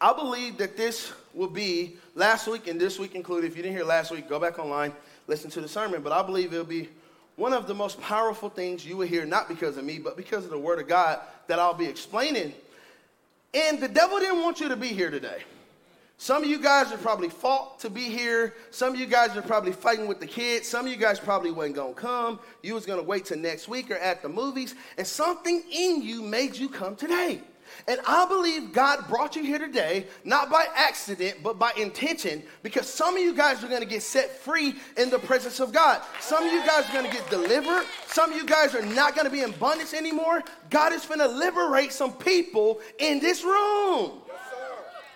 I believe that this will be last week and this week included. If you didn't hear last week, go back online, listen to the sermon. But I believe it'll be one of the most powerful things you will hear, not because of me, but because of the Word of God that I'll be explaining. And the devil didn't want you to be here today. Some of you guys are probably fought to be here. Some of you guys are probably fighting with the kids. Some of you guys probably wasn't gonna come. You was gonna wait till next week or at the movies. And something in you made you come today. And I believe God brought you here today, not by accident, but by intention, because some of you guys are gonna get set free in the presence of God. Some of you guys are gonna get delivered. Some of you guys are not gonna be in bondage anymore. God is gonna liberate some people in this room.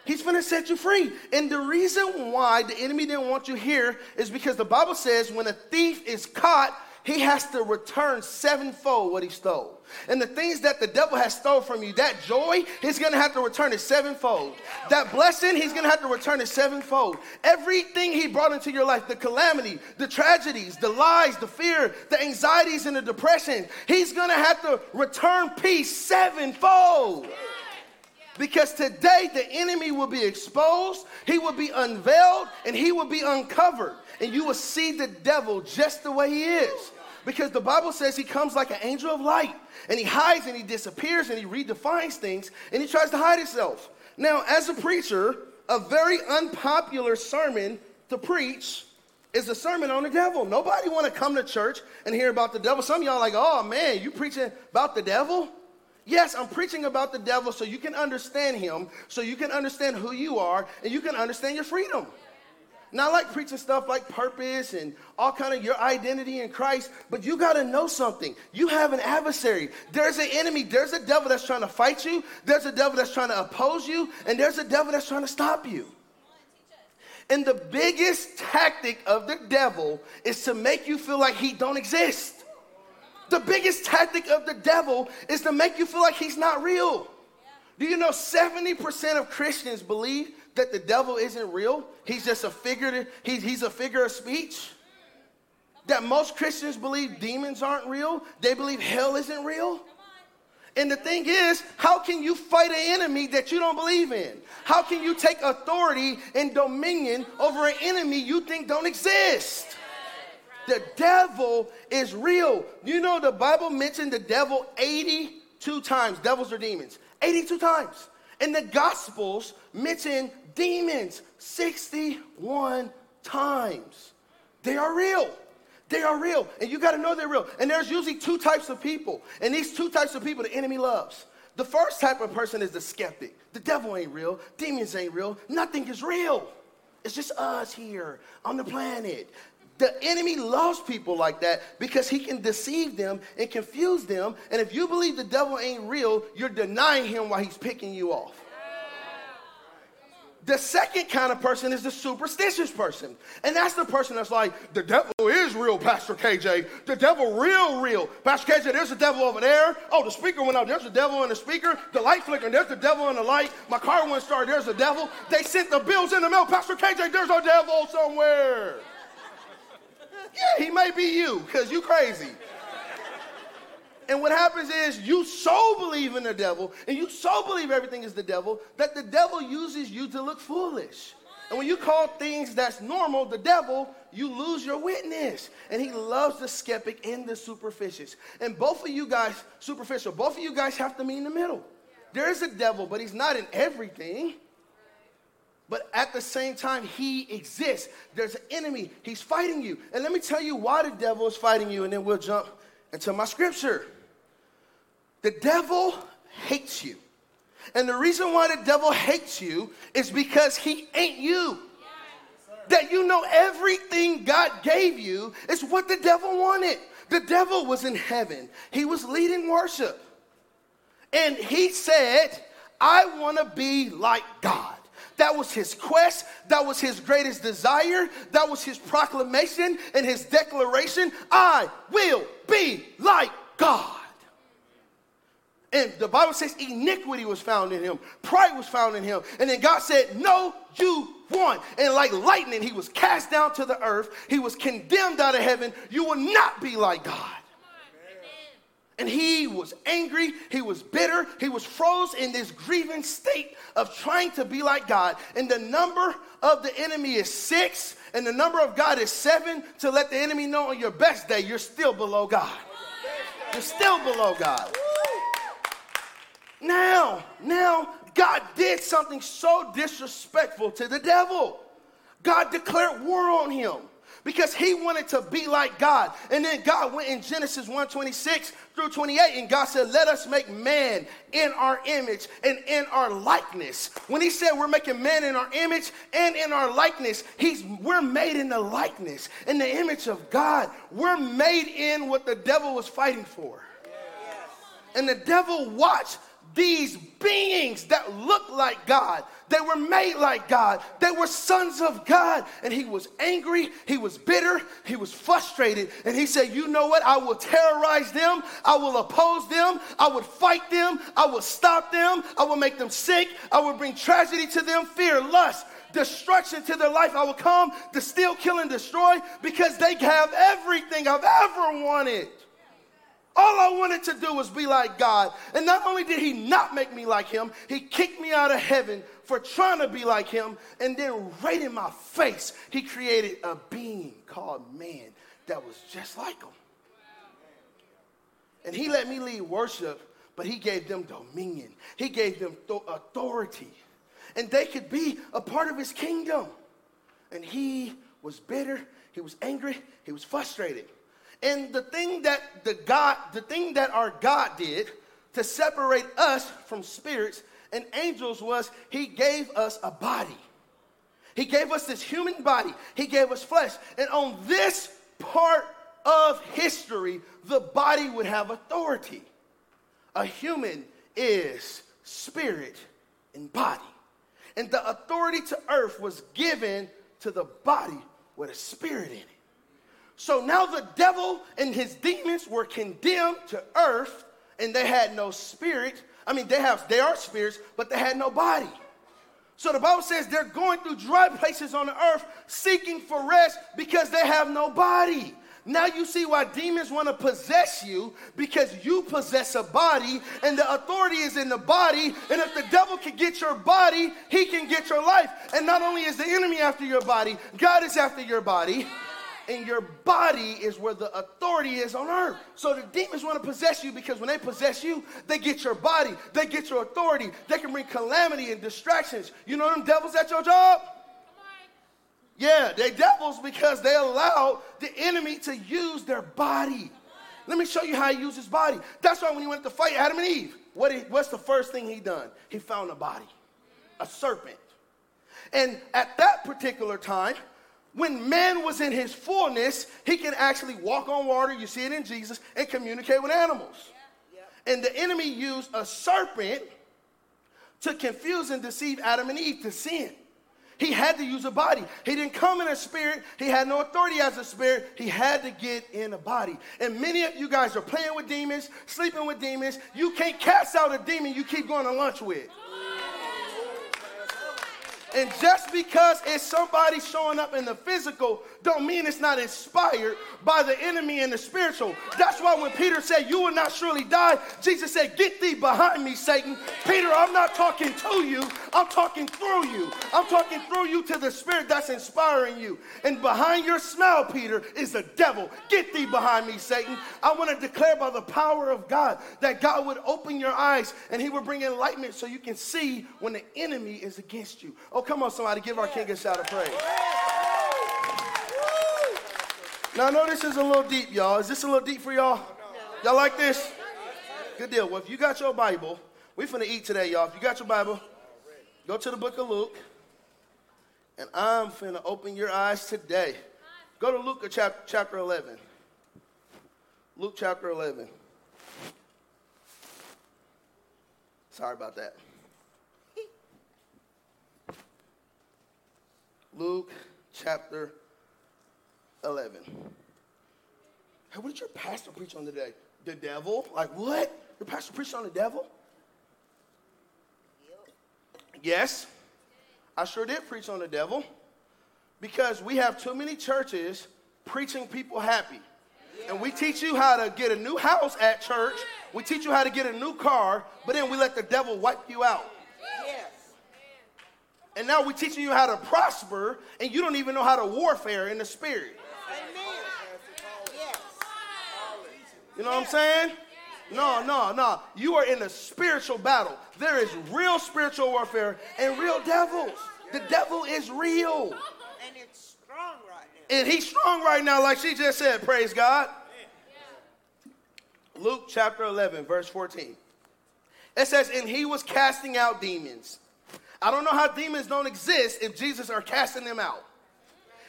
He's going to set you free. And the reason why the enemy didn't want you here is because the Bible says when a thief is caught, he has to return sevenfold what he stole. And the things that the devil has stole from you, that joy, he's going to have to return it sevenfold. That blessing, he's going to have to return it sevenfold. Everything he brought into your life, the calamity, the tragedies, the lies, the fear, the anxieties, and the depression, he's going to have to return peace sevenfold. Because today the enemy will be exposed, he will be unveiled, and he will be uncovered. And you will see the devil just the way he is. Because the Bible says he comes like an angel of light, and he hides and he disappears and he redefines things and he tries to hide himself. Now, as a preacher, a very unpopular sermon to preach is a sermon on the devil. Nobody want to come to church and hear about the devil. Some y'all like, oh man, you preaching about the devil? Yes, I'm preaching about the devil so you can understand him, so you can understand who you are, and you can understand your freedom. Not like preaching stuff like purpose and all kind of your identity in Christ, but you got to know something. You have an adversary. There's an enemy. There's a devil that's trying to fight you. There's a devil that's trying to oppose you, and there's a devil that's trying to stop you. And the biggest tactic of the devil is to make you feel like he don't exist. The biggest tactic of the devil is to make you feel like he's not real. Do you know 70% of Christians believe that the devil isn't real? He's just a figure, he's, he's a figure of speech. That most Christians believe demons aren't real. They believe hell isn't real. And the thing is, how can you fight an enemy that you don't believe in? How can you take authority and dominion over an enemy you think don't exist? The devil is real. You know, the Bible mentioned the devil 82 times, devils or demons. 82 times. And the Gospels mention demons 61 times. They are real. They are real. And you got to know they're real. And there's usually two types of people. And these two types of people the enemy loves. The first type of person is the skeptic. The devil ain't real. Demons ain't real. Nothing is real. It's just us here on the planet. The enemy loves people like that because he can deceive them and confuse them. And if you believe the devil ain't real, you're denying him while he's picking you off. The second kind of person is the superstitious person. And that's the person that's like, the devil is real, Pastor KJ. The devil real, real. Pastor KJ, there's a devil over there. Oh, the speaker went out. There's a devil in the speaker. The light flickering. There's the devil in the light. My car went start. There's a devil. They sent the bills in the mail. Pastor KJ, there's a devil somewhere. Yeah, he may be you because you crazy. And what happens is you so believe in the devil and you so believe everything is the devil that the devil uses you to look foolish. And when you call things that's normal the devil, you lose your witness. And he loves the skeptic and the superficial. And both of you guys, superficial, both of you guys have to meet in the middle. There is a devil, but he's not in everything. But at the same time, he exists. There's an enemy. He's fighting you. And let me tell you why the devil is fighting you, and then we'll jump into my scripture. The devil hates you. And the reason why the devil hates you is because he ain't you. That you know everything God gave you is what the devil wanted. The devil was in heaven, he was leading worship. And he said, I want to be like God. That was his quest. That was his greatest desire. That was his proclamation and his declaration I will be like God. And the Bible says iniquity was found in him, pride was found in him. And then God said, No, you won. And like lightning, he was cast down to the earth. He was condemned out of heaven. You will not be like God. And he was angry, he was bitter, he was froze in this grieving state of trying to be like God. And the number of the enemy is six, and the number of God is seven to let the enemy know on your best day you're still below God. You're still below God. Now, now, God did something so disrespectful to the devil. God declared war on him because he wanted to be like God. And then God went in Genesis 1:26 through 28 and God said, "Let us make man in our image and in our likeness." When he said we're making man in our image and in our likeness, he's we're made in the likeness, in the image of God. We're made in what the devil was fighting for. And the devil watched these beings that looked like God. They were made like God. They were sons of God. And he was angry. He was bitter. He was frustrated. And he said, You know what? I will terrorize them. I will oppose them. I would fight them. I will stop them. I will make them sick. I will bring tragedy to them, fear, lust. Destruction to their life. I will come to steal, kill, and destroy because they have everything I've ever wanted. All I wanted to do was be like God. And not only did he not make me like him, he kicked me out of heaven for trying to be like him. And then, right in my face, he created a being called man that was just like him. And he let me lead worship, but he gave them dominion, he gave them th- authority. And they could be a part of his kingdom. And he was bitter, he was angry, he was frustrated. And the thing that the God, the thing that our God did to separate us from spirits and angels was he gave us a body. He gave us this human body. He gave us flesh. And on this part of history, the body would have authority. A human is spirit and body. And the authority to earth was given to the body with a spirit in it. So now the devil and his demons were condemned to earth and they had no spirit. I mean, they have they are spirits, but they had no body. So the Bible says they're going through dry places on the earth seeking for rest because they have no body. Now you see why demons want to possess you because you possess a body and the authority is in the body. And if the devil can get your body, he can get your life. And not only is the enemy after your body, God is after your body and your body is where the authority is on earth. So the demons want to possess you because when they possess you, they get your body, they get your authority, they can bring calamity and distractions. You know them devils at your job? Yeah, they devils because they allow the enemy to use their body. Let me show you how he used his body. That's why when he went to fight Adam and Eve, what he, what's the first thing he done? He found a body, a serpent. And at that particular time, when man was in his fullness, he can actually walk on water, you see it in Jesus, and communicate with animals. Yeah. And the enemy used a serpent to confuse and deceive Adam and Eve to sin. He had to use a body. He didn't come in a spirit. He had no authority as a spirit. He had to get in a body. And many of you guys are playing with demons, sleeping with demons. You can't cast out a demon you keep going to lunch with. And just because it's somebody showing up in the physical, don't mean it's not inspired by the enemy in the spiritual. That's why when Peter said, You will not surely die, Jesus said, Get thee behind me, Satan. Peter, I'm not talking to you, I'm talking through you. I'm talking through you to the spirit that's inspiring you. And behind your smile, Peter, is the devil. Get thee behind me, Satan. I want to declare by the power of God that God would open your eyes and he would bring enlightenment so you can see when the enemy is against you. Oh, come on, somebody, give our king a shout of praise. Now, I know this is a little deep, y'all. Is this a little deep for y'all? Y'all like this? Good deal. Well, if you got your Bible, we finna eat today, y'all. If you got your Bible, go to the book of Luke, and I'm finna open your eyes today. Go to Luke chapter, chapter 11. Luke chapter 11. Sorry about that. Luke chapter 11. Hey, what did your pastor preach on today? The devil? Like, what? Your pastor preached on the devil? Yes, I sure did preach on the devil because we have too many churches preaching people happy. And we teach you how to get a new house at church. We teach you how to get a new car, but then we let the devil wipe you out. Yes. And now we're teaching you how to prosper, and you don't even know how to warfare in the spirit. Amen. You know what I'm saying? No, no, no. You are in a spiritual battle. There is real spiritual warfare and real devils. The devil is real. And it's strong right now. And he's strong right now, like she just said. Praise God. Luke chapter 11, verse 14. It says, And he was casting out demons. I don't know how demons don't exist if Jesus are casting them out.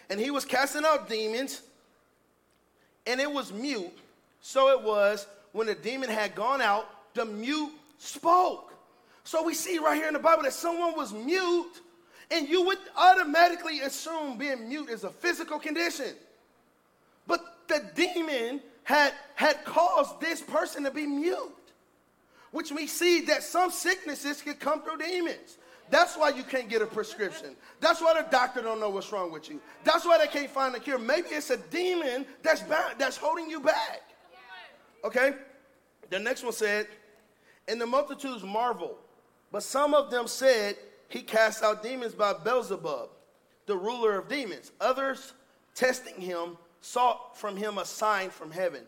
And he was casting out demons, and it was mute. So it was when the demon had gone out, the mute spoke. So we see right here in the Bible that someone was mute, and you would automatically assume being mute is a physical condition. But the demon had, had caused this person to be mute, which we see that some sicknesses can come through demons. That's why you can't get a prescription. That's why the doctor don't know what's wrong with you. That's why they can't find a cure. Maybe it's a demon that's that's holding you back. Okay? The next one said, And the multitudes marveled, but some of them said, He cast out demons by Beelzebub, the ruler of demons. Others, testing him, sought from him a sign from heaven.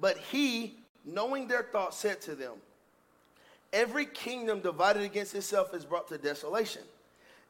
But he, knowing their thoughts, said to them, Every kingdom divided against itself is brought to desolation,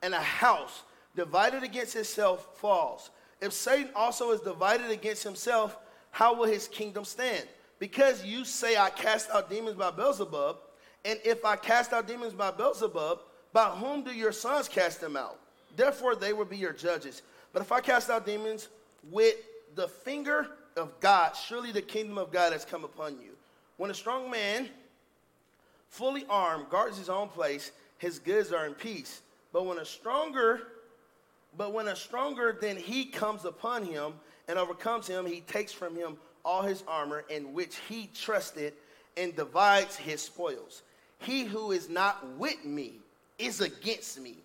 and a house divided against itself falls. If Satan also is divided against himself, how will his kingdom stand? Because you say, I cast out demons by Beelzebub, and if I cast out demons by Beelzebub, by whom do your sons cast them out? Therefore, they will be your judges. But if I cast out demons with the finger of God, surely the kingdom of God has come upon you. When a strong man, fully armed, guards his own place, his goods are in peace. But when a stronger, but when a stronger than he comes upon him and overcomes him, he takes from him all his armor in which he trusted and divides his spoils. He who is not with me is against me,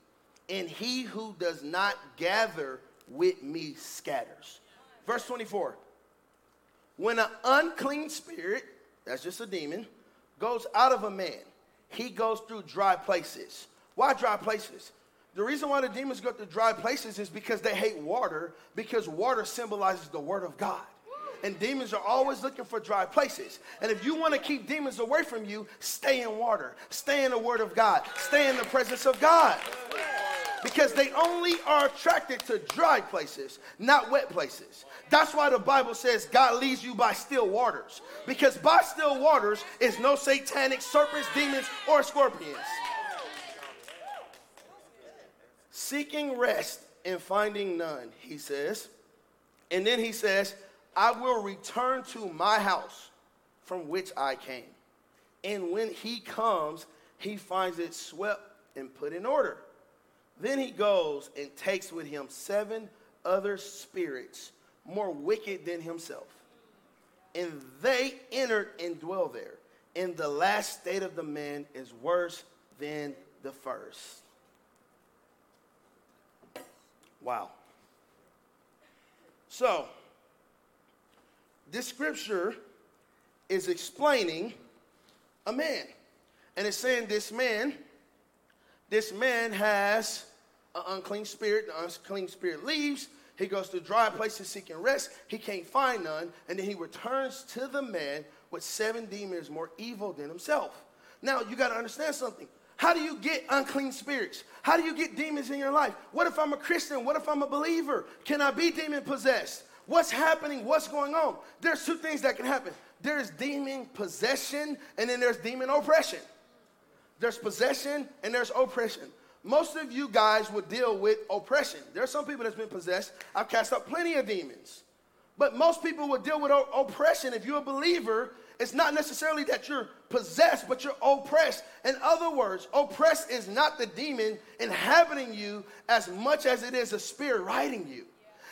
and he who does not gather with me scatters. Verse 24 When an unclean spirit, that's just a demon, goes out of a man, he goes through dry places. Why dry places? The reason why the demons go to dry places is because they hate water, because water symbolizes the word of God and demons are always looking for dry places. And if you want to keep demons away from you, stay in water, stay in the Word of God, stay in the presence of God. Because they only are attracted to dry places, not wet places. That's why the Bible says God leads you by still waters. Because by still waters is no satanic serpents, demons, or scorpions. Seeking rest and finding none, he says. And then he says, I will return to my house from which I came. And when he comes, he finds it swept and put in order. Then he goes and takes with him seven other spirits more wicked than himself. And they entered and dwell there. And the last state of the man is worse than the first. Wow. So, this scripture is explaining a man. And it's saying this man, this man has an unclean spirit. The unclean spirit leaves. He goes to dry places seeking rest. He can't find none. And then he returns to the man with seven demons more evil than himself. Now, you got to understand something. How do you get unclean spirits? How do you get demons in your life? What if I'm a Christian? What if I'm a believer? Can I be demon possessed? What's happening? What's going on? There's two things that can happen there's demon possession, and then there's demon oppression. There's possession and there's oppression. Most of you guys would deal with oppression. There are some people that's been possessed. I've cast out plenty of demons. But most people would deal with oppression. If you're a believer, it's not necessarily that you're possessed, but you're oppressed. In other words, oppressed is not the demon inhabiting you as much as it is a spirit riding you.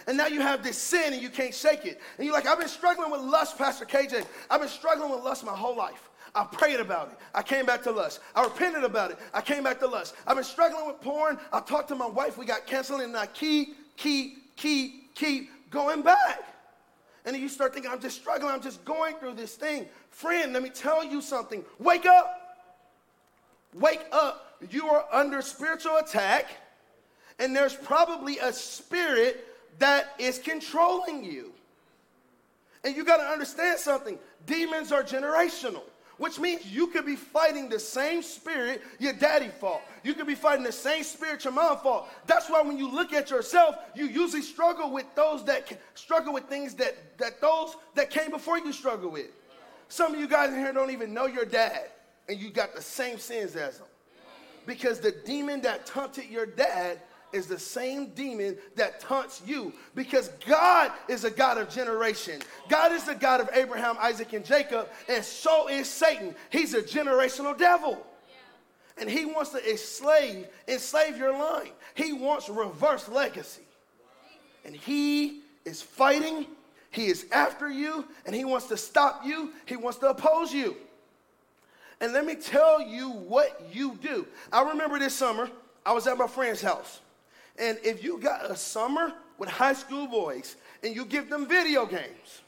And now you have this sin and you can't shake it. And you're like, I've been struggling with lust, Pastor KJ. I've been struggling with lust my whole life. I prayed about it. I came back to lust. I repented about it. I came back to lust. I've been struggling with porn. I talked to my wife. We got canceled and I keep, keep, keep, keep going back. And then you start thinking, I'm just struggling, I'm just going through this thing. Friend, let me tell you something. Wake up. Wake up. You are under spiritual attack, and there's probably a spirit that is controlling you. And you got to understand something demons are generational which means you could be fighting the same spirit your daddy fought. You could be fighting the same spirit your mom fought. That's why when you look at yourself, you usually struggle with those that struggle with things that, that those that came before you struggle with. Some of you guys in here don't even know your dad, and you got the same sins as him. Because the demon that taunted your dad is the same demon that taunts you because God is a God of generation. God is the God of Abraham, Isaac, and Jacob, and so is Satan. He's a generational devil. And he wants to enslave, enslave your line. He wants reverse legacy. And he is fighting, he is after you, and he wants to stop you, he wants to oppose you. And let me tell you what you do. I remember this summer, I was at my friend's house. And if you got a summer with high school boys and you give them video games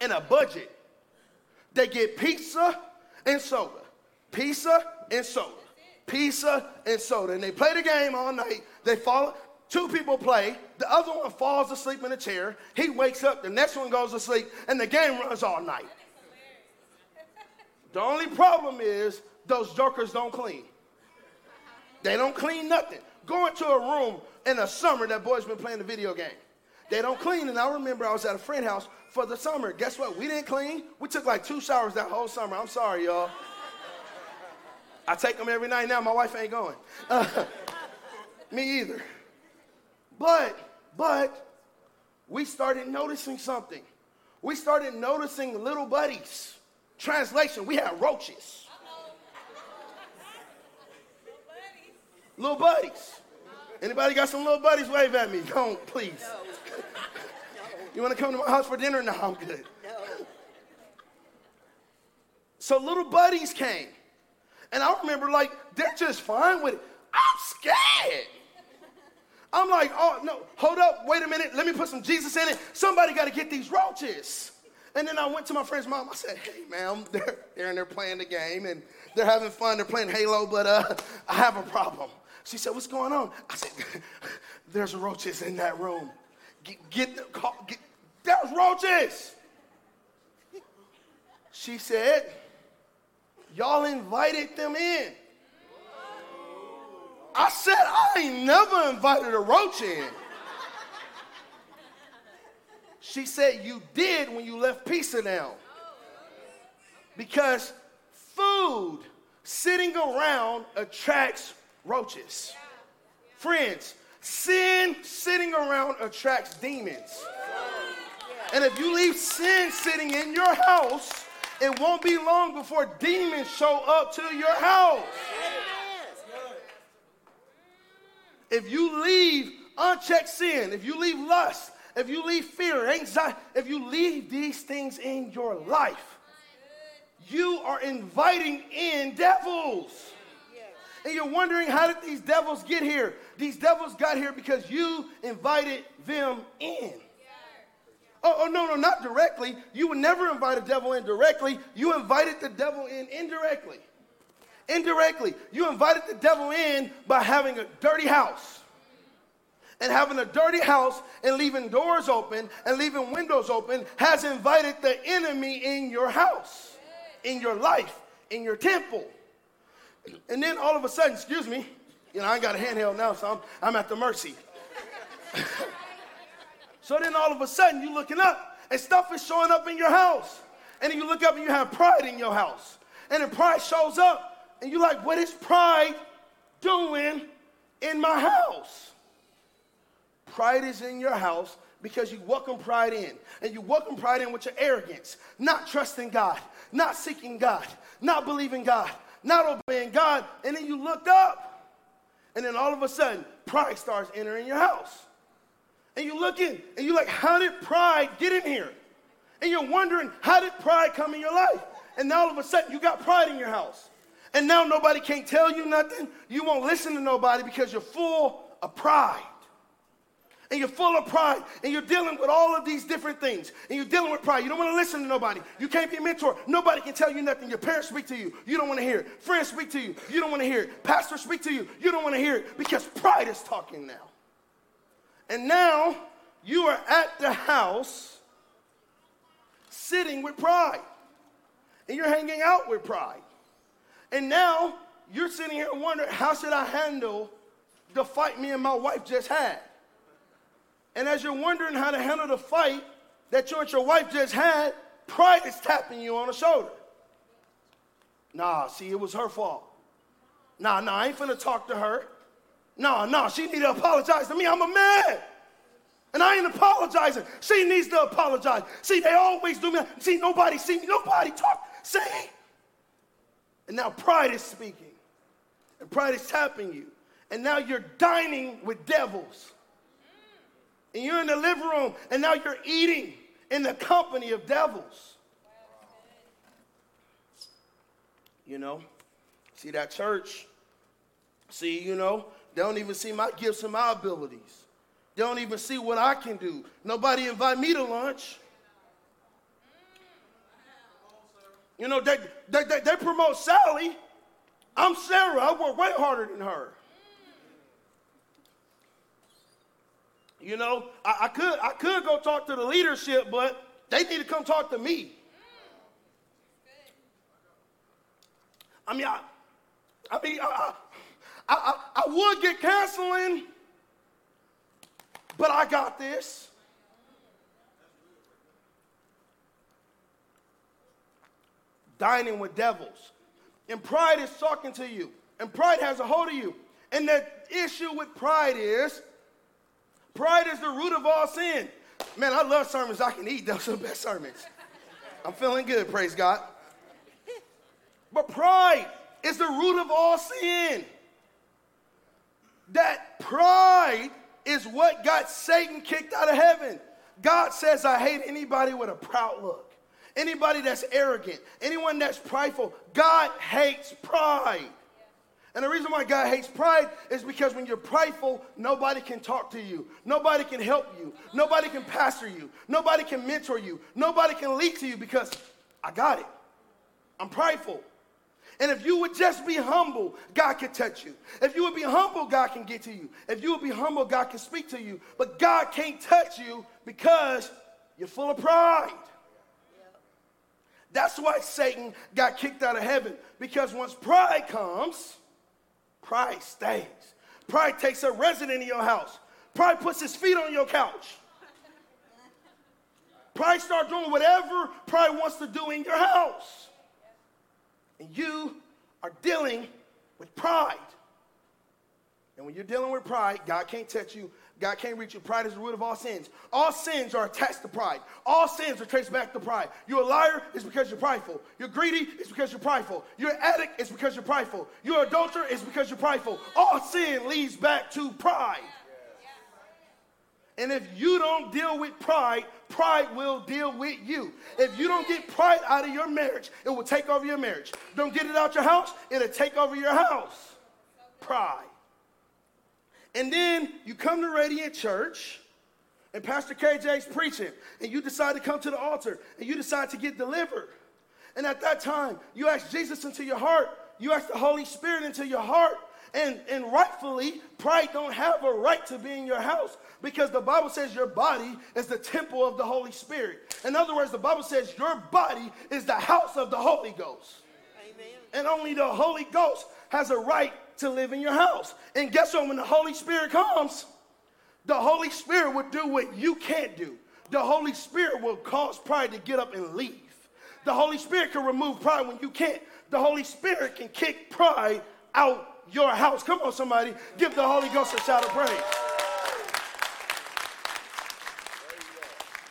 and a budget, they get pizza and soda, pizza and soda, pizza and soda. And they play the game all night. They fall, two people play, the other one falls asleep in a chair. He wakes up, the next one goes to sleep, and the game runs all night. The only problem is those jokers don't clean. They don't clean nothing go into a room in the summer that boy's been playing the video game. They don't clean. And I remember I was at a friend house for the summer. Guess what? We didn't clean. We took like two showers that whole summer. I'm sorry, y'all. I take them every night now. My wife ain't going. Uh, me either. But, but, we started noticing something. We started noticing little buddies. Translation, we had roaches. Little buddies. Anybody got some little buddies? Wave at me. Don't, please. No. you want to come to my house for dinner? No, I'm good. No. So little buddies came. And I remember, like, they're just fine with it. I'm scared. I'm like, oh, no, hold up, wait a minute, let me put some Jesus in it. Somebody got to get these roaches. And then I went to my friend's mom. I said, hey, ma'am, they're, they're in there playing the game and they're having fun. They're playing Halo, but uh, I have a problem. She said, What's going on? I said, There's roaches in that room. Get, get, the, call, get there's roaches. She said, Y'all invited them in. I said, I ain't never invited a roach in. She said, You did when you left pizza down. Because food sitting around attracts roaches. Friends, sin sitting around attracts demons. And if you leave sin sitting in your house, it won't be long before demons show up to your house. If you leave unchecked sin, if you leave lust, if you leave fear, anxiety, if you leave these things in your life, you are inviting in devils. And you're wondering, how did these devils get here? These devils got here because you invited them in. Oh, oh, no, no, not directly. You would never invite a devil in directly. You invited the devil in indirectly. Indirectly. You invited the devil in by having a dirty house. And having a dirty house and leaving doors open and leaving windows open has invited the enemy in your house, in your life, in your temple. And then all of a sudden, excuse me, you know, I ain't got a handheld now, so I'm, I'm at the mercy. so then all of a sudden, you looking up and stuff is showing up in your house. And then you look up and you have pride in your house. And then pride shows up, and you're like, what is pride doing in my house? Pride is in your house because you welcome pride in. And you welcome pride in with your arrogance, not trusting God, not seeking God, not believing God, not obeying God, and then you looked up, and then all of a sudden, pride starts entering your house. And you look in, and you're like, how did pride get in here? And you're wondering, how did pride come in your life? And now all of a sudden, you got pride in your house. And now nobody can't tell you nothing. You won't listen to nobody because you're full of pride. And you're full of pride and you're dealing with all of these different things and you're dealing with pride. You don't want to listen to nobody. You can't be a mentor. Nobody can tell you nothing. Your parents speak to you. You don't want to hear it. Friends speak to you. You don't want to hear it. Pastors speak to you. You don't want to hear it because pride is talking now. And now you are at the house sitting with pride and you're hanging out with pride. And now you're sitting here wondering, how should I handle the fight me and my wife just had? And as you're wondering how to handle the fight that you and your wife just had, pride is tapping you on the shoulder. Nah, see, it was her fault. Nah, nah, I ain't finna talk to her. Nah, nah, she need to apologize to me. I'm a man. And I ain't apologizing. She needs to apologize. See, they always do me. See, nobody see me. Nobody talk. See? And now pride is speaking. And pride is tapping you. And now you're dining with devils. And you're in the living room, and now you're eating in the company of devils. You know? See that church? See, you know, they don't even see my gifts and my abilities. They don't even see what I can do. Nobody invite me to lunch. You know, they, they, they, they promote Sally. I'm Sarah. I work way harder than her. You know, I, I, could I could go talk to the leadership, but they need to come talk to me. Mm, I mean, I, I mean, I, I, I, I would get counseling, but I got this. Dining with devils. And pride is talking to you. And pride has a hold of you. And the issue with pride is pride is the root of all sin. Man, I love sermons I can eat. Those are the best sermons. I'm feeling good, praise God. But pride is the root of all sin. That pride is what got Satan kicked out of heaven. God says, I hate anybody with a proud look, anybody that's arrogant, anyone that's prideful. God hates pride. And the reason why God hates pride is because when you're prideful, nobody can talk to you. Nobody can help you. Nobody can pastor you. Nobody can mentor you. Nobody can lead to you because I got it. I'm prideful. And if you would just be humble, God can touch you. If you would be humble, God can get to you. If you would be humble, God can speak to you. But God can't touch you because you're full of pride. That's why Satan got kicked out of heaven. Because once pride comes, pride stays. Pride takes a resident in your house. Pride puts his feet on your couch. Pride starts doing whatever pride wants to do in your house and you are dealing with pride. And when you're dealing with pride, God can't touch you. God can't reach you. Pride is the root of all sins. All sins are attached to pride. All sins are traced back to pride. You're a liar, it's because you're prideful. You're greedy, it's because you're prideful. You're an addict, it's because you're prideful. You're an adulterer, it's because you're prideful. All sin leads back to pride. And if you don't deal with pride, pride will deal with you. If you don't get pride out of your marriage, it will take over your marriage. Don't get it out your house, it'll take over your house. Pride. And then you come to Radiant Church, and Pastor KJ's preaching, and you decide to come to the altar, and you decide to get delivered. And at that time, you ask Jesus into your heart, you ask the Holy Spirit into your heart, and, and rightfully, pride don't have a right to be in your house because the Bible says your body is the temple of the Holy Spirit. In other words, the Bible says your body is the house of the Holy Ghost. Amen. And only the Holy Ghost has a right to live in your house. And guess what? When the Holy Spirit comes, the Holy Spirit will do what you can't do. The Holy Spirit will cause pride to get up and leave. The Holy Spirit can remove pride when you can't. The Holy Spirit can kick pride out your house. Come on, somebody. Give the Holy Ghost a shout of praise.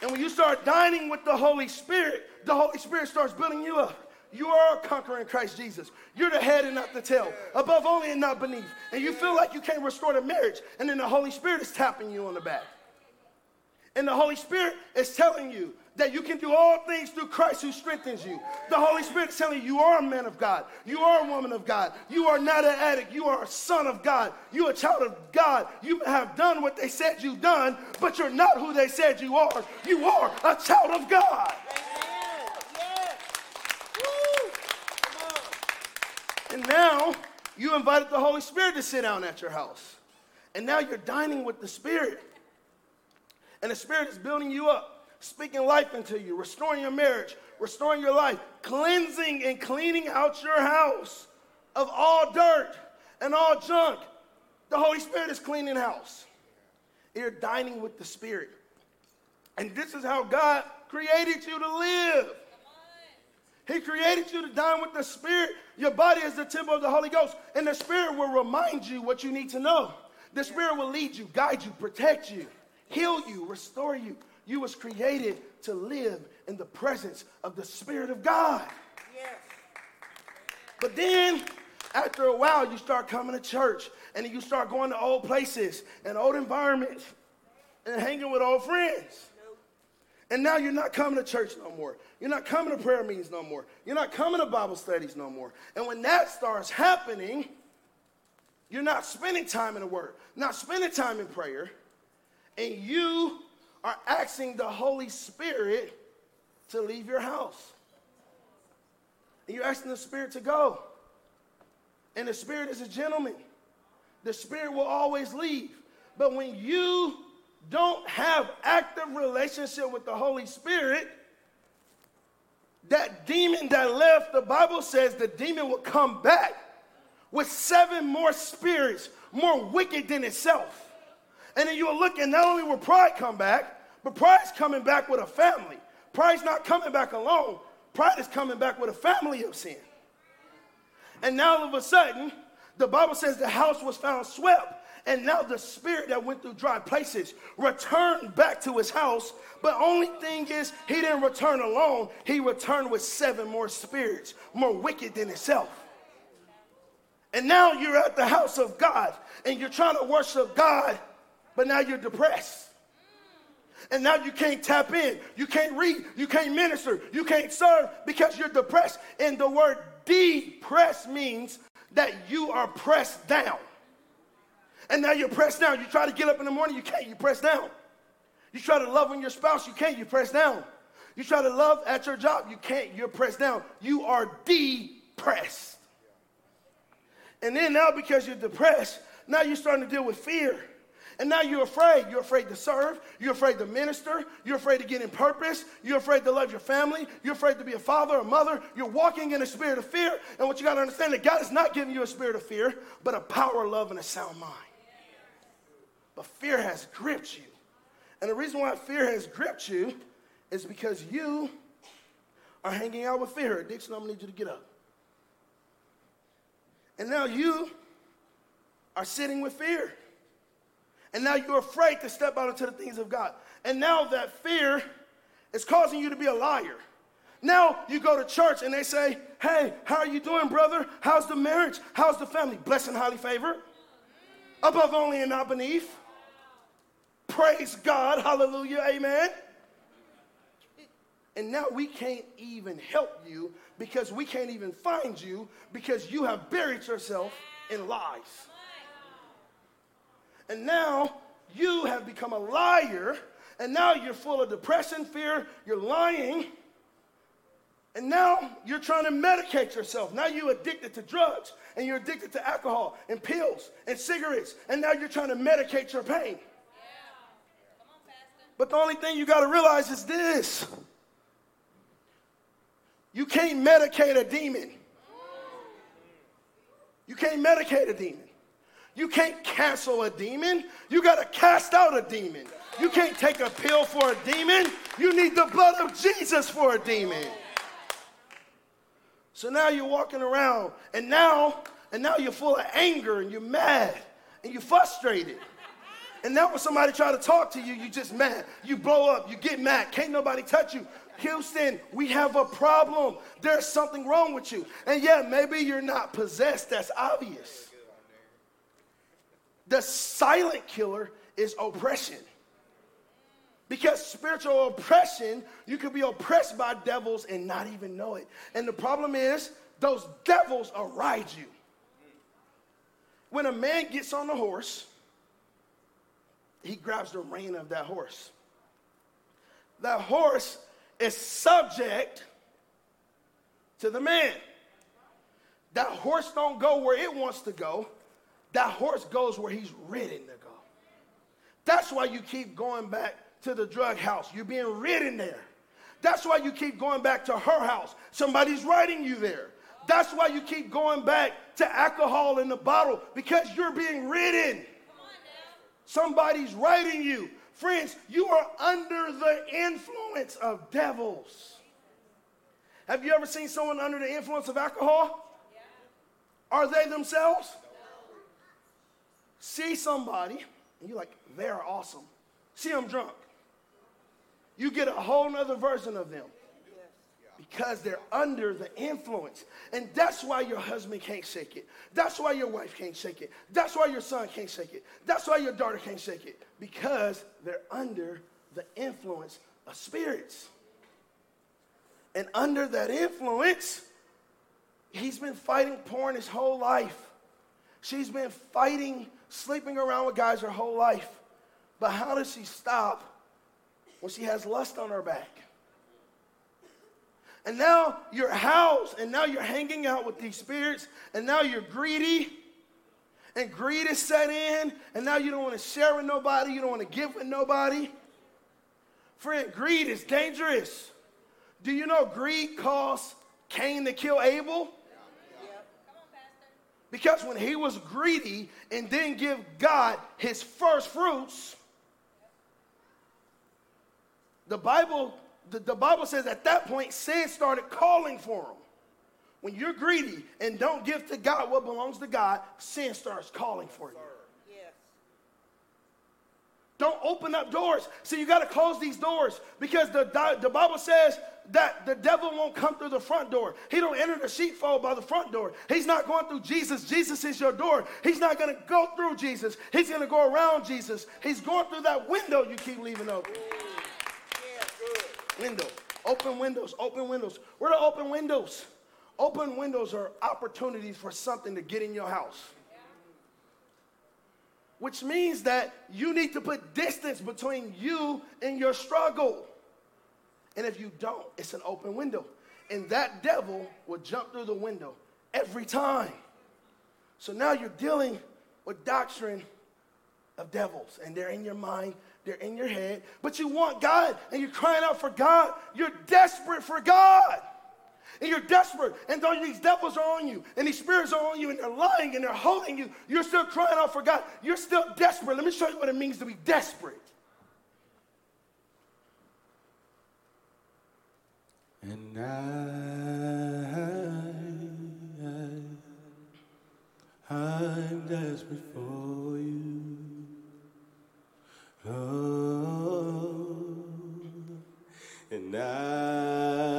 And when you start dining with the Holy Spirit, the Holy Spirit starts building you up. You are a conqueror in Christ Jesus. You're the head and not the tail, above only and not beneath. And you feel like you can't restore the marriage, and then the Holy Spirit is tapping you on the back. And the Holy Spirit is telling you, that you can do all things through Christ who strengthens you. The Holy Spirit is telling you you are a man of God. You are a woman of God. You are not an addict. You are a son of God. You are a child of God. You have done what they said you've done, but you're not who they said you are. You are a child of God. And now you invited the Holy Spirit to sit down at your house. And now you're dining with the Spirit. And the Spirit is building you up speaking life into you, restoring your marriage, restoring your life, cleansing and cleaning out your house of all dirt and all junk. The Holy Spirit is cleaning house. You're dining with the Spirit. And this is how God created you to live. He created you to dine with the Spirit. Your body is the temple of the Holy Ghost, and the Spirit will remind you what you need to know. The Spirit will lead you, guide you, protect you, heal you, restore you, you was created to live in the presence of the Spirit of God. Yes. But then, after a while, you start coming to church and you start going to old places and old environments and hanging with old friends. And now you're not coming to church no more. You're not coming to prayer meetings no more. You're not coming to Bible studies no more. And when that starts happening, you're not spending time in the Word, not spending time in prayer, and you are asking the Holy Spirit to leave your house. And you're asking the Spirit to go. And the Spirit is a gentleman. The Spirit will always leave. But when you don't have active relationship with the Holy Spirit, that demon that left, the Bible says the demon will come back with seven more spirits more wicked than itself. And then you'll look, and not only will pride come back, but pride's coming back with a family. Pride's not coming back alone. Pride is coming back with a family of sin. And now all of a sudden, the Bible says the house was found swept. And now the spirit that went through dry places returned back to his house. But only thing is, he didn't return alone. He returned with seven more spirits, more wicked than himself. And now you're at the house of God and you're trying to worship God but now you're depressed. And now you can't tap in, you can't read, you can't minister, you can't serve because you're depressed. And the word depressed means that you are pressed down. And now you're pressed down. You try to get up in the morning, you can't, you press down. You try to love on your spouse, you can't, you press down. You try to love at your job, you can't, you're pressed down. You are depressed. And then now, because you're depressed, now you're starting to deal with fear. And now you're afraid. You're afraid to serve. You're afraid to minister. You're afraid to get in purpose. You're afraid to love your family. You're afraid to be a father or mother. You're walking in a spirit of fear. And what you got to understand that God is not giving you a spirit of fear, but a power, love, and a sound mind. But fear has gripped you. And the reason why fear has gripped you is because you are hanging out with fear. Dixon, I'm to need you to get up. And now you are sitting with fear. And now you're afraid to step out into the things of God. And now that fear is causing you to be a liar. Now you go to church and they say, Hey, how are you doing, brother? How's the marriage? How's the family? Blessed and highly favored. Above only and not beneath. Praise God. Hallelujah. Amen. And now we can't even help you because we can't even find you because you have buried yourself in lies. And now you have become a liar, and now you're full of depression, fear, you're lying. And now you're trying to medicate yourself. Now you're addicted to drugs and you're addicted to alcohol and pills and cigarettes. And now you're trying to medicate your pain. But the only thing you got to realize is this you can't medicate a demon. You can't medicate a demon. You can't cancel a demon. You got to cast out a demon. You can't take a pill for a demon. You need the blood of Jesus for a demon. So now you're walking around and now and now you're full of anger and you're mad and you're frustrated. And now when somebody try to talk to you, you just mad. You blow up, you get mad. Can't nobody touch you. Houston, we have a problem. There's something wrong with you. And yeah, maybe you're not possessed. That's obvious. The silent killer is oppression. Because spiritual oppression, you could be oppressed by devils and not even know it. And the problem is, those devils will ride you. When a man gets on the horse, he grabs the rein of that horse. That horse is subject to the man. That horse don't go where it wants to go. That horse goes where he's ridden to go. That's why you keep going back to the drug house. You're being ridden there. That's why you keep going back to her house. Somebody's riding you there. That's why you keep going back to alcohol in the bottle because you're being ridden. Somebody's writing you. Friends, you are under the influence of devils. Have you ever seen someone under the influence of alcohol? Are they themselves? See somebody, and you're like, they're awesome. See them drunk. You get a whole nother version of them because they're under the influence. And that's why your husband can't shake it. That's why your wife can't shake it. That's why your son can't shake it. That's why your daughter can't shake it because they're under the influence of spirits. And under that influence, he's been fighting porn his whole life. She's been fighting sleeping around with guys her whole life. But how does she stop when she has lust on her back? And now you're housed, and now you're hanging out with these spirits, and now you're greedy, and greed is set in, and now you don't want to share with nobody, you don't want to give with nobody. Friend, greed is dangerous. Do you know greed caused Cain to kill Abel? Because when he was greedy and didn't give God his first fruits, the Bible, the, the Bible says at that point, sin started calling for him. When you're greedy and don't give to God what belongs to God, sin starts calling for you. Don't open up doors. So you got to close these doors because the, the Bible says that the devil won't come through the front door. He don't enter the sheepfold by the front door. He's not going through Jesus. Jesus is your door. He's not going to go through Jesus. He's going to go around Jesus. He's going through that window you keep leaving open. Window. Open windows. Open windows. Where are the open windows? Open windows are opportunities for something to get in your house which means that you need to put distance between you and your struggle. And if you don't, it's an open window. And that devil will jump through the window every time. So now you're dealing with doctrine of devils, and they're in your mind, they're in your head, but you want God and you're crying out for God. You're desperate for God and you're desperate, and all these devils are on you, and these spirits are on you, and they're lying and they're holding you, you're still crying out for God. You're still desperate. Let me show you what it means to be desperate. And I, I, I'm desperate for. Oh, and I.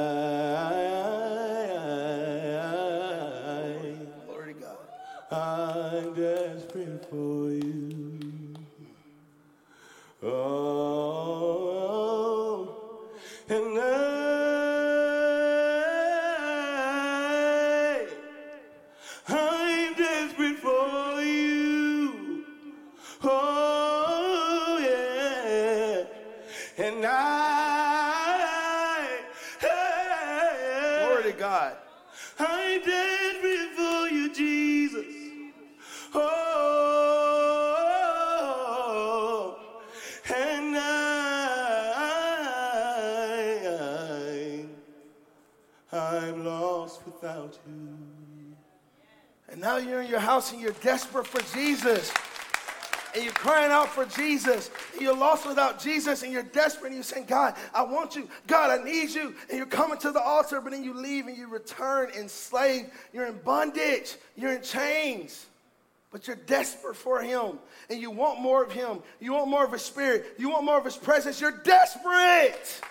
and you're desperate for Jesus. And you're crying out for Jesus. And you're lost without Jesus and you're desperate and you're saying, God, I want you. God, I need you. And you're coming to the altar, but then you leave and you return enslaved. You're in bondage. You're in chains but you're desperate for him and you want more of him. You want more of his spirit. You want more of his presence. You're desperate.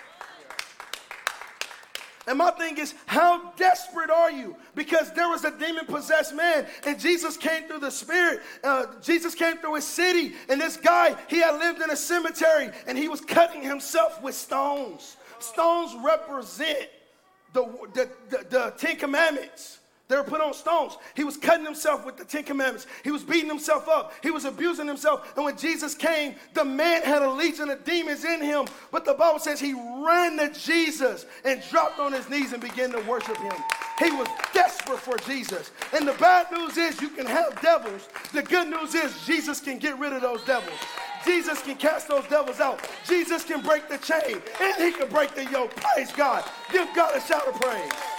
And my thing is, how desperate are you? Because there was a demon possessed man, and Jesus came through the spirit. Uh, Jesus came through his city, and this guy, he had lived in a cemetery, and he was cutting himself with stones. Stones represent the, the, the, the Ten Commandments. They were put on stones. He was cutting himself with the Ten Commandments. He was beating himself up. He was abusing himself. And when Jesus came, the man had a legion of demons in him. But the Bible says he ran to Jesus and dropped on his knees and began to worship him. He was desperate for Jesus. And the bad news is you can have devils. The good news is Jesus can get rid of those devils. Jesus can cast those devils out. Jesus can break the chain. And he can break the yoke. Praise God. Give God a shout of praise.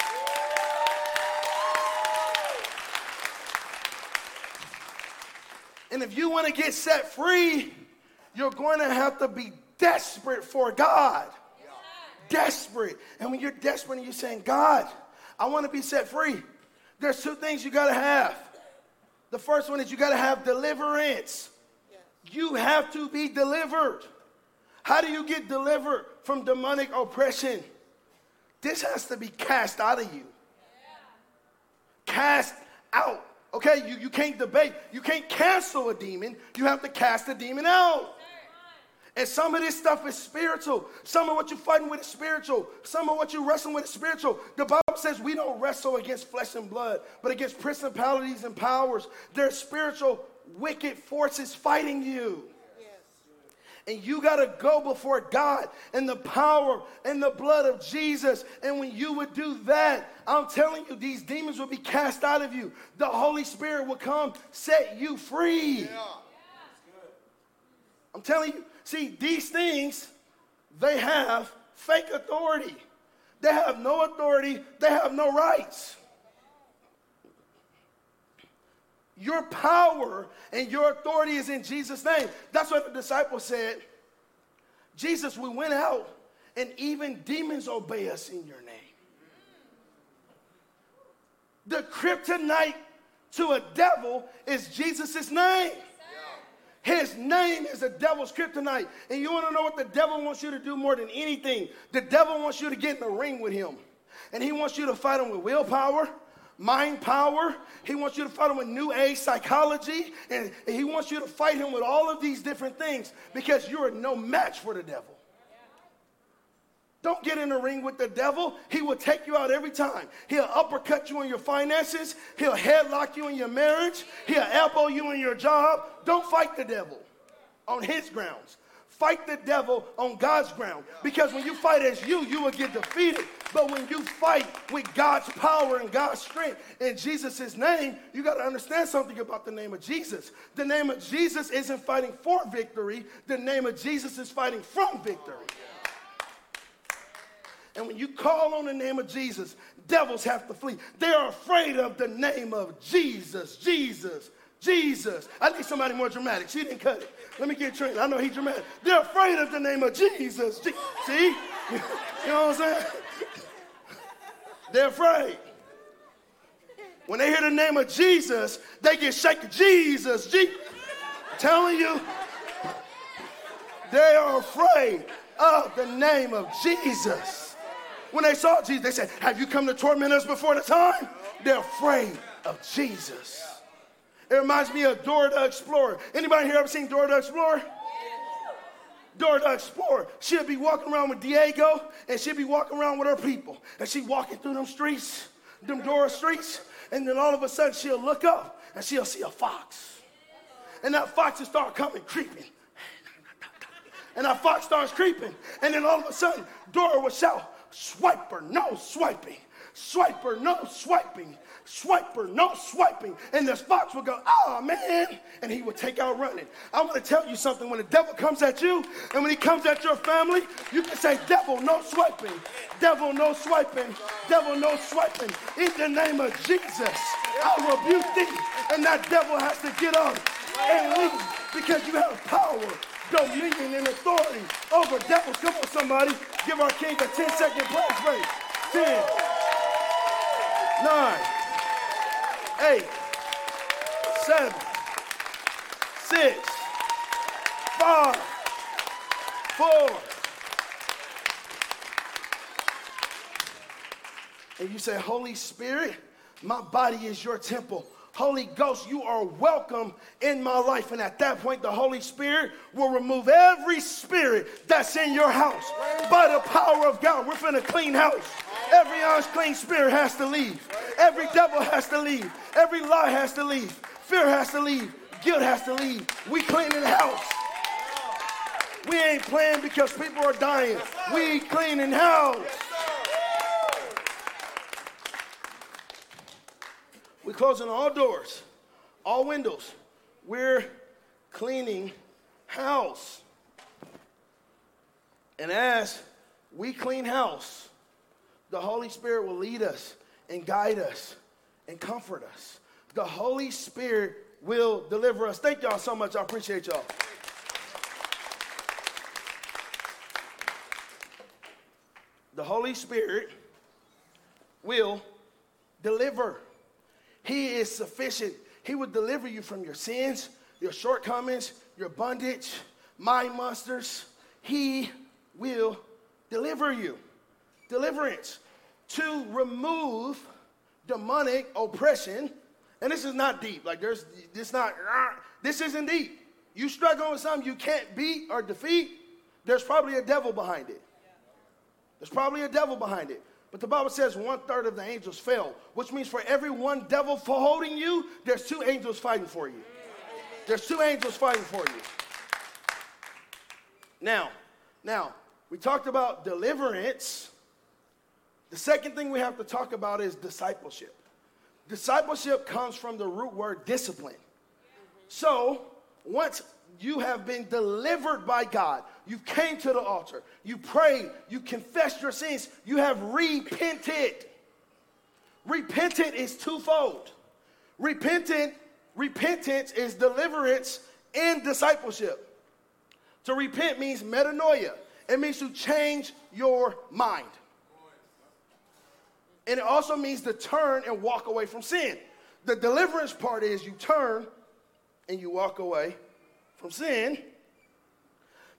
And if you want to get set free, you're going to have to be desperate for God. Desperate. And when you're desperate and you're saying, God, I want to be set free, there's two things you got to have. The first one is you got to have deliverance. You have to be delivered. How do you get delivered from demonic oppression? This has to be cast out of you. Cast out. Okay, you, you can't debate. You can't cancel a demon. You have to cast the demon out. And some of this stuff is spiritual. Some of what you're fighting with is spiritual. Some of what you're wrestling with is spiritual. The Bible says we don't wrestle against flesh and blood, but against principalities and powers. There's spiritual wicked forces fighting you. And you got to go before God in the power and the blood of Jesus. And when you would do that, I'm telling you, these demons will be cast out of you. The Holy Spirit will come set you free. Yeah. I'm telling you, see, these things, they have fake authority. They have no authority, they have no rights. Your power and your authority is in Jesus' name. That's what the disciples said. Jesus, we went out and even demons obey us in your name. The kryptonite to a devil is Jesus' name. His name is the devil's kryptonite. And you want to know what the devil wants you to do more than anything? The devil wants you to get in the ring with him. And he wants you to fight him with willpower mind power. He wants you to fight him with new age psychology. And he wants you to fight him with all of these different things because you are no match for the devil. Don't get in the ring with the devil. He will take you out every time. He'll uppercut you in your finances. He'll headlock you in your marriage. He'll elbow you in your job. Don't fight the devil on his grounds. Fight the devil on God's ground. Because when you fight as you, you will get defeated. But when you fight with God's power and God's strength in Jesus' name, you got to understand something about the name of Jesus. The name of Jesus isn't fighting for victory, the name of Jesus is fighting from victory. And when you call on the name of Jesus, devils have to flee. They are afraid of the name of Jesus. Jesus. Jesus. I need somebody more dramatic. She didn't cut it. Let me get trained. I know he's dramatic. They're afraid of the name of Jesus. See? You know what I'm saying? They're afraid. When they hear the name of Jesus, they get shaken. Jesus, Jesus. telling you, they are afraid of the name of Jesus. When they saw Jesus, they said, Have you come to torment us before the time? They're afraid of Jesus. It reminds me of Dora the Explorer. Anybody here ever seen Dora the Explorer? Dora the Explorer. She'll be walking around with Diego, and she'll be walking around with her people. And she walking through them streets, them Dora streets, and then all of a sudden she'll look up and she'll see a fox. And that fox will start coming, creeping. And that fox starts creeping. And then all of a sudden, Dora will shout, Swiper, no swiping. Swiper, no swiping swiper, no swiping. And this fox would go, oh man, and he would take out running. I want to tell you something. When the devil comes at you, and when he comes at your family, you can say, devil, no swiping. Devil, no swiping. Devil, no swiping. In the name of Jesus, I rebuke thee. And that devil has to get up and leave because you have power dominion and authority over devils. Come on, somebody. Give our king a 10 second praise break. 10, 9, eight, seven, six, five, four, and you say, Holy Spirit, my body is your temple. Holy Ghost, you are welcome in my life. And at that point, the Holy Spirit will remove every spirit that's in your house by the power of God. We're finna clean house. Every unclean spirit has to leave. Every devil has to leave. Every lie has to leave. Fear has to leave. Guilt has to leave. We cleaning the house. We ain't playing because people are dying. We cleaning house. We're closing all doors, all windows. We're cleaning house. And as we clean house, the Holy Spirit will lead us and guide us and comfort us. The Holy Spirit will deliver us. Thank y'all so much. I appreciate y'all. The Holy Spirit will deliver. He is sufficient. He will deliver you from your sins, your shortcomings, your bondage, mind monsters. He will deliver you. Deliverance to remove demonic oppression. And this is not deep. Like there's this not this isn't deep. You struggle with something you can't beat or defeat, there's probably a devil behind it. There's probably a devil behind it. But the Bible says one third of the angels fell, which means for every one devil for holding you, there's two angels fighting for you. There's two angels fighting for you. Now, now, we talked about deliverance. The second thing we have to talk about is discipleship. Discipleship comes from the root word discipline. So, once you have been delivered by God. You came to the altar. You prayed. You confessed your sins. You have repented. Repentant is twofold. Repentant, repentance is deliverance and discipleship. To repent means metanoia. It means to change your mind. And it also means to turn and walk away from sin. The deliverance part is you turn and you walk away from sin.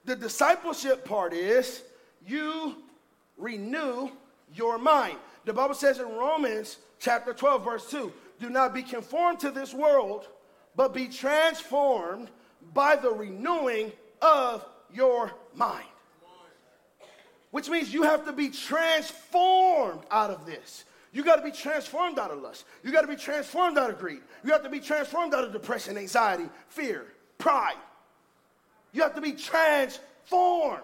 The discipleship part is you renew your mind. The Bible says in Romans chapter 12, verse 2 do not be conformed to this world, but be transformed by the renewing of your mind. Which means you have to be transformed out of this. You got to be transformed out of lust. You got to be transformed out of greed. You have to be transformed out of depression, anxiety, fear, pride. You have to be transformed.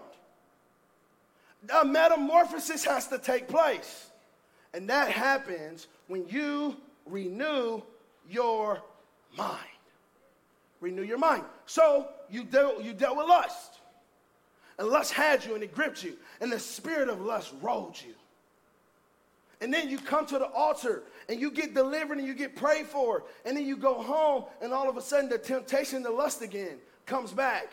A metamorphosis has to take place. And that happens when you renew your mind. Renew your mind. So you dealt, you dealt with lust. And lust had you and it gripped you. And the spirit of lust rolled you. And then you come to the altar and you get delivered and you get prayed for. And then you go home and all of a sudden the temptation to lust again comes back.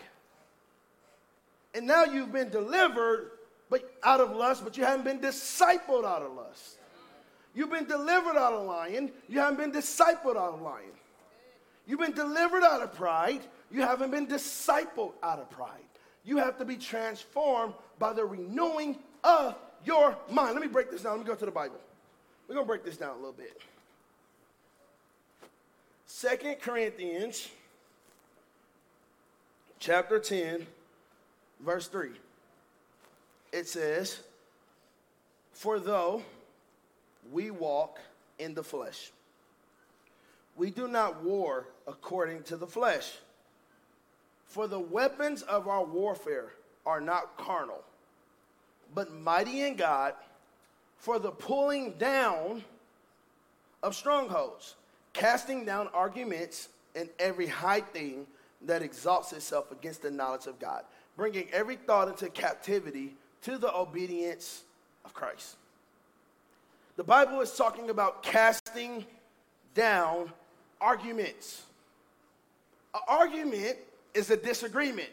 And now you've been delivered but out of lust, but you haven't been discipled out of lust. You've been delivered out of lying, you haven't been discipled out of lying. You've been delivered out of pride, you haven't been discipled out of pride. You have to be transformed by the renewing of your mind. Let me break this down. Let me go to the Bible. We're going to break this down a little bit. Second Corinthians chapter 10 verse 3. It says, For though we walk in the flesh, we do not war according to the flesh. For the weapons of our warfare are not carnal, but mighty in God for the pulling down of strongholds, casting down arguments and every high thing that exalts itself against the knowledge of God bringing every thought into captivity to the obedience of Christ. The Bible is talking about casting down arguments. An argument is a disagreement,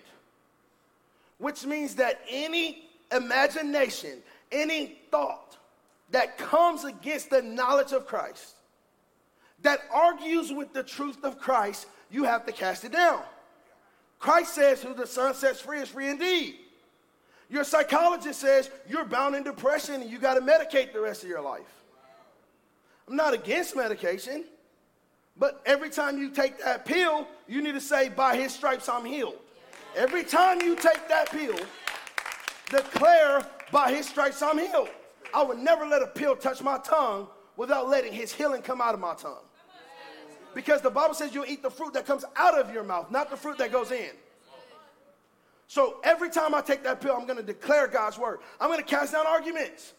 which means that any imagination, any thought that comes against the knowledge of Christ, that argues with the truth of Christ, you have to cast it down. Christ says, Who the Son sets free is free indeed. Your psychologist says you're bound in depression and you got to medicate the rest of your life. I'm not against medication. But every time you take that pill, you need to say, by his stripes I'm healed. Every time you take that pill, declare, by his stripes I'm healed. I would never let a pill touch my tongue without letting his healing come out of my tongue. Because the Bible says you'll eat the fruit that comes out of your mouth, not the fruit that goes in. So every time I take that pill, I'm going to declare God's word. I'm going to cast down arguments.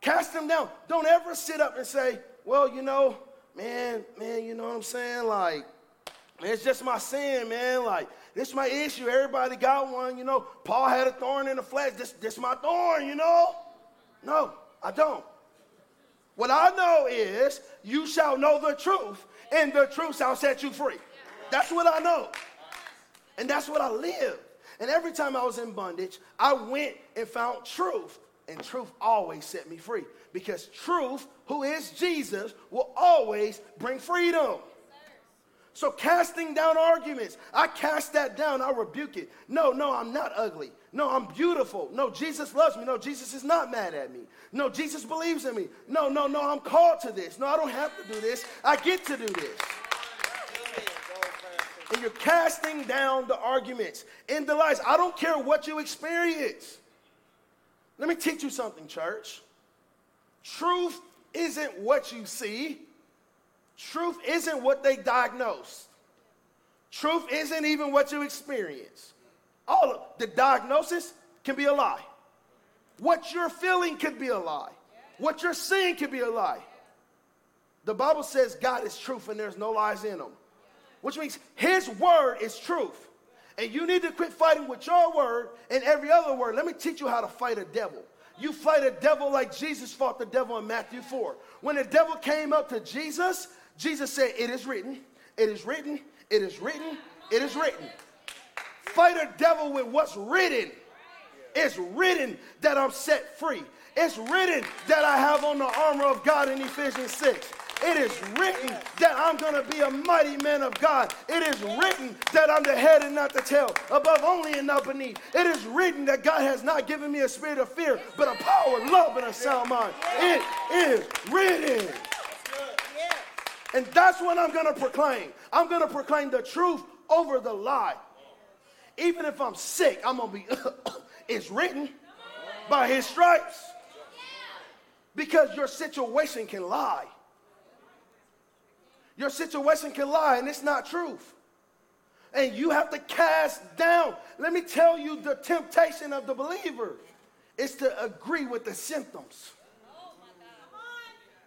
Cast them down. Don't ever sit up and say, well, you know, man, man, you know what I'm saying? Like, it's just my sin, man. Like, this is my issue. Everybody got one, you know. Paul had a thorn in the flesh. This, this my thorn, you know. No, I don't. What I know is you shall know the truth, and the truth shall set you free. That's what I know. And that's what I live. And every time I was in bondage, I went and found truth. And truth always set me free. Because truth, who is Jesus, will always bring freedom. So casting down arguments, I cast that down, I rebuke it. No, no, I'm not ugly. No, I'm beautiful. No, Jesus loves me. No, Jesus is not mad at me. No, Jesus believes in me. No, no, no, I'm called to this. No, I don't have to do this. I get to do this. And you're casting down the arguments in the lies. I don't care what you experience. Let me teach you something, church. Truth isn't what you see. Truth isn't what they diagnose. Truth isn't even what you experience. All of the diagnosis can be a lie. What you're feeling could be a lie. What you're seeing could be a lie. The Bible says God is truth and there's no lies in him. Which means his word is truth. And you need to quit fighting with your word and every other word. Let me teach you how to fight a devil. You fight a devil like Jesus fought the devil in Matthew 4. When the devil came up to Jesus, Jesus said, It is written, it is written, it is written, it is written. Fight a devil with what's written. It's written that I'm set free. It's written that I have on the armor of God in Ephesians 6. It is written that I'm going to be a mighty man of God. It is written that I'm the head and not the tail, above only and not beneath. It is written that God has not given me a spirit of fear, but a power, love, and a sound mind. It is written. And that's what I'm going to proclaim. I'm going to proclaim the truth over the lie. Even if I'm sick, I'm going to be, it's written by his stripes. Because your situation can lie. Your situation can lie and it's not truth. And you have to cast down. Let me tell you the temptation of the believer is to agree with the symptoms.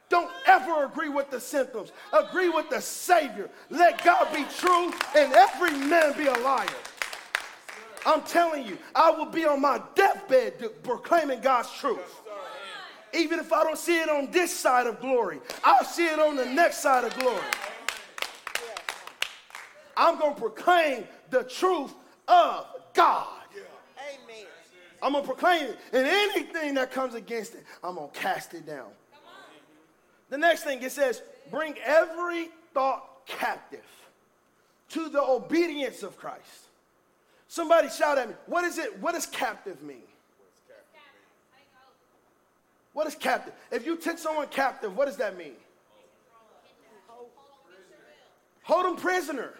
Don't ever agree with the symptoms. Agree with the Savior. Let God be true and every man be a liar. I'm telling you, I will be on my deathbed proclaiming God's truth. Even if I don't see it on this side of glory, I'll see it on the next side of glory. I'm going to proclaim the truth of God. Amen. I'm going to proclaim it. And anything that comes against it, I'm going to cast it down. The next thing it says, bring every thought captive to the obedience of Christ. Somebody shout at me. What is it? What does captive mean? What is captive? If you take someone captive, what does that mean? Hold them prisoner.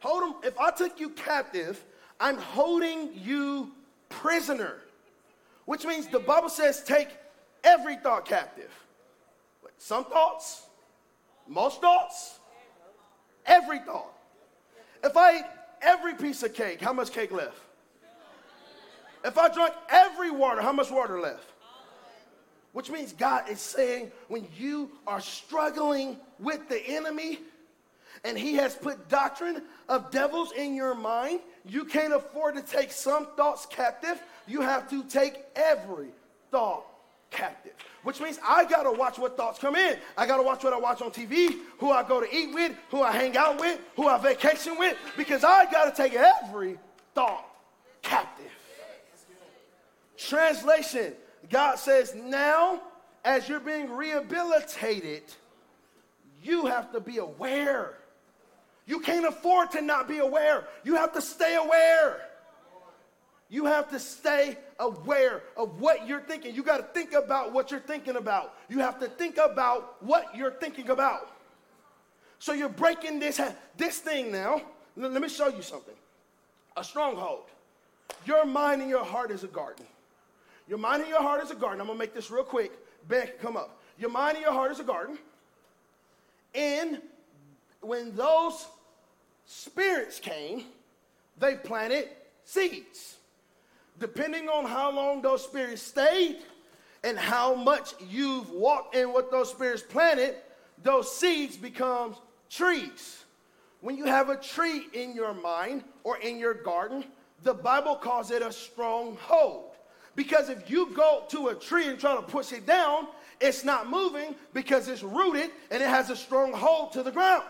Hold them. If I took you captive, I'm holding you prisoner. Which means the Bible says take every thought captive. Some thoughts, most thoughts, every thought. If I every piece of cake, how much cake left? If I drank every water, how much water left? Which means God is saying when you are struggling with the enemy and he has put doctrine of devils in your mind, you can't afford to take some thoughts captive. You have to take every thought captive. Which means I gotta watch what thoughts come in. I gotta watch what I watch on TV, who I go to eat with, who I hang out with, who I vacation with, because I gotta take every thought captive. Translation God says, now as you're being rehabilitated, you have to be aware. You can't afford to not be aware. You have to stay aware. You have to stay aware of what you're thinking. You got to think about what you're thinking about. You have to think about what you're thinking about. So you're breaking this, this thing now. Let me show you something. A stronghold. Your mind and your heart is a garden. Your mind and your heart is a garden. I'm gonna make this real quick. Ben, come up. Your mind and your heart is a garden. And when those spirits came, they planted seeds. Depending on how long those spirits stayed and how much you've walked in what those spirits planted, those seeds become trees. When you have a tree in your mind or in your garden, the Bible calls it a stronghold. Because if you go to a tree and try to push it down, it's not moving because it's rooted and it has a strong hold to the ground.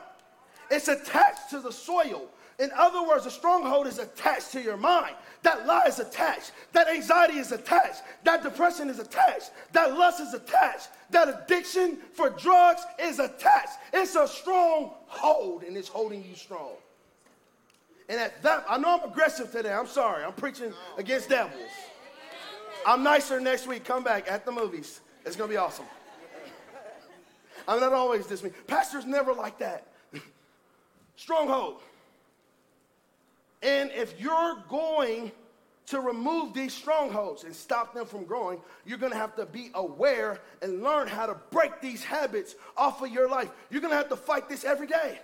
It's attached to the soil. In other words, a stronghold is attached to your mind. That lie is attached. That anxiety is attached. That depression is attached. That lust is attached. That addiction for drugs is attached. It's a strong hold and it's holding you strong. And at that, I know I'm aggressive today. I'm sorry. I'm preaching against devils. I'm nicer next week. Come back at the movies. It's going to be awesome. I'm not always this mean. Pastor's never like that. Stronghold. And if you're going to remove these strongholds and stop them from growing, you're gonna have to be aware and learn how to break these habits off of your life. You're gonna have to fight this every day.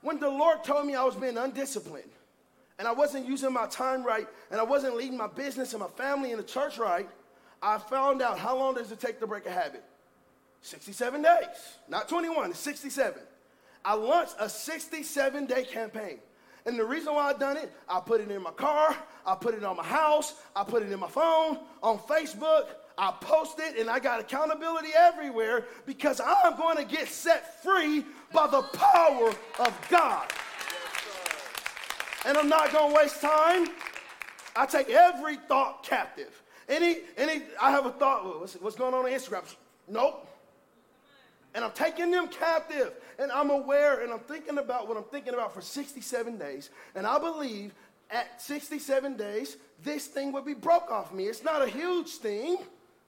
When the Lord told me I was being undisciplined and I wasn't using my time right and I wasn't leading my business and my family and the church right, I found out how long does it take to break a habit? 67 days, not 21, 67. I launched a 67 day campaign. And the reason why I done it, I put it in my car, I put it on my house, I put it in my phone, on Facebook, I post it, and I got accountability everywhere because I'm going to get set free by the power of God. And I'm not going to waste time. I take every thought captive. Any, any, I have a thought, what's, what's going on on Instagram? Nope. And I'm taking them captive. And I'm aware and I'm thinking about what I'm thinking about for 67 days. And I believe at 67 days, this thing would be broke off me. It's not a huge thing,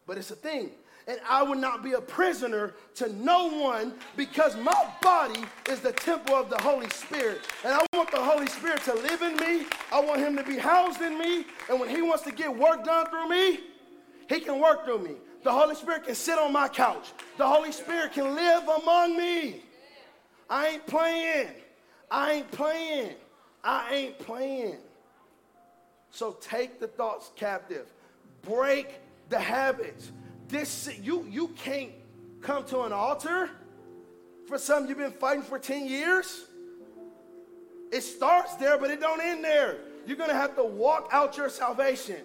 but it's a thing. And I would not be a prisoner to no one because my body is the temple of the Holy Spirit. And I want the Holy Spirit to live in me. I want him to be housed in me. And when he wants to get work done through me, he can work through me. The Holy Spirit can sit on my couch. The Holy Spirit can live among me. I ain't playing. I ain't playing. I ain't playing. So take the thoughts captive. Break the habits. This you you can't come to an altar for something you've been fighting for 10 years. It starts there, but it don't end there. You're gonna have to walk out your salvation.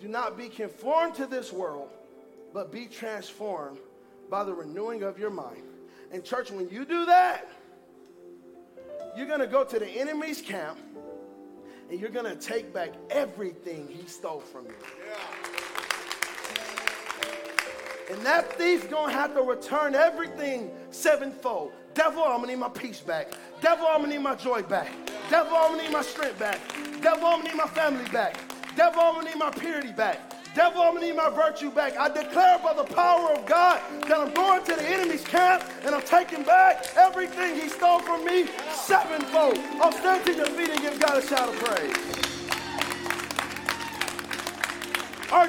Do not be conformed to this world, but be transformed by the renewing of your mind. And, church, when you do that, you're going to go to the enemy's camp and you're going to take back everything he stole from you. And that thief's going to have to return everything sevenfold. Devil, I'm going to need my peace back. Devil, I'm going to need my joy back. Devil, I'm going to need my strength back. Devil, I'm going to need my family back. Devil, I'm going to need my purity back. Devil, I'm gonna need my virtue back. I declare by the power of God that I'm going to the enemy's camp and I'm taking back everything he stole from me sevenfold. I'll stand to your feet and give God a shout of praise. Our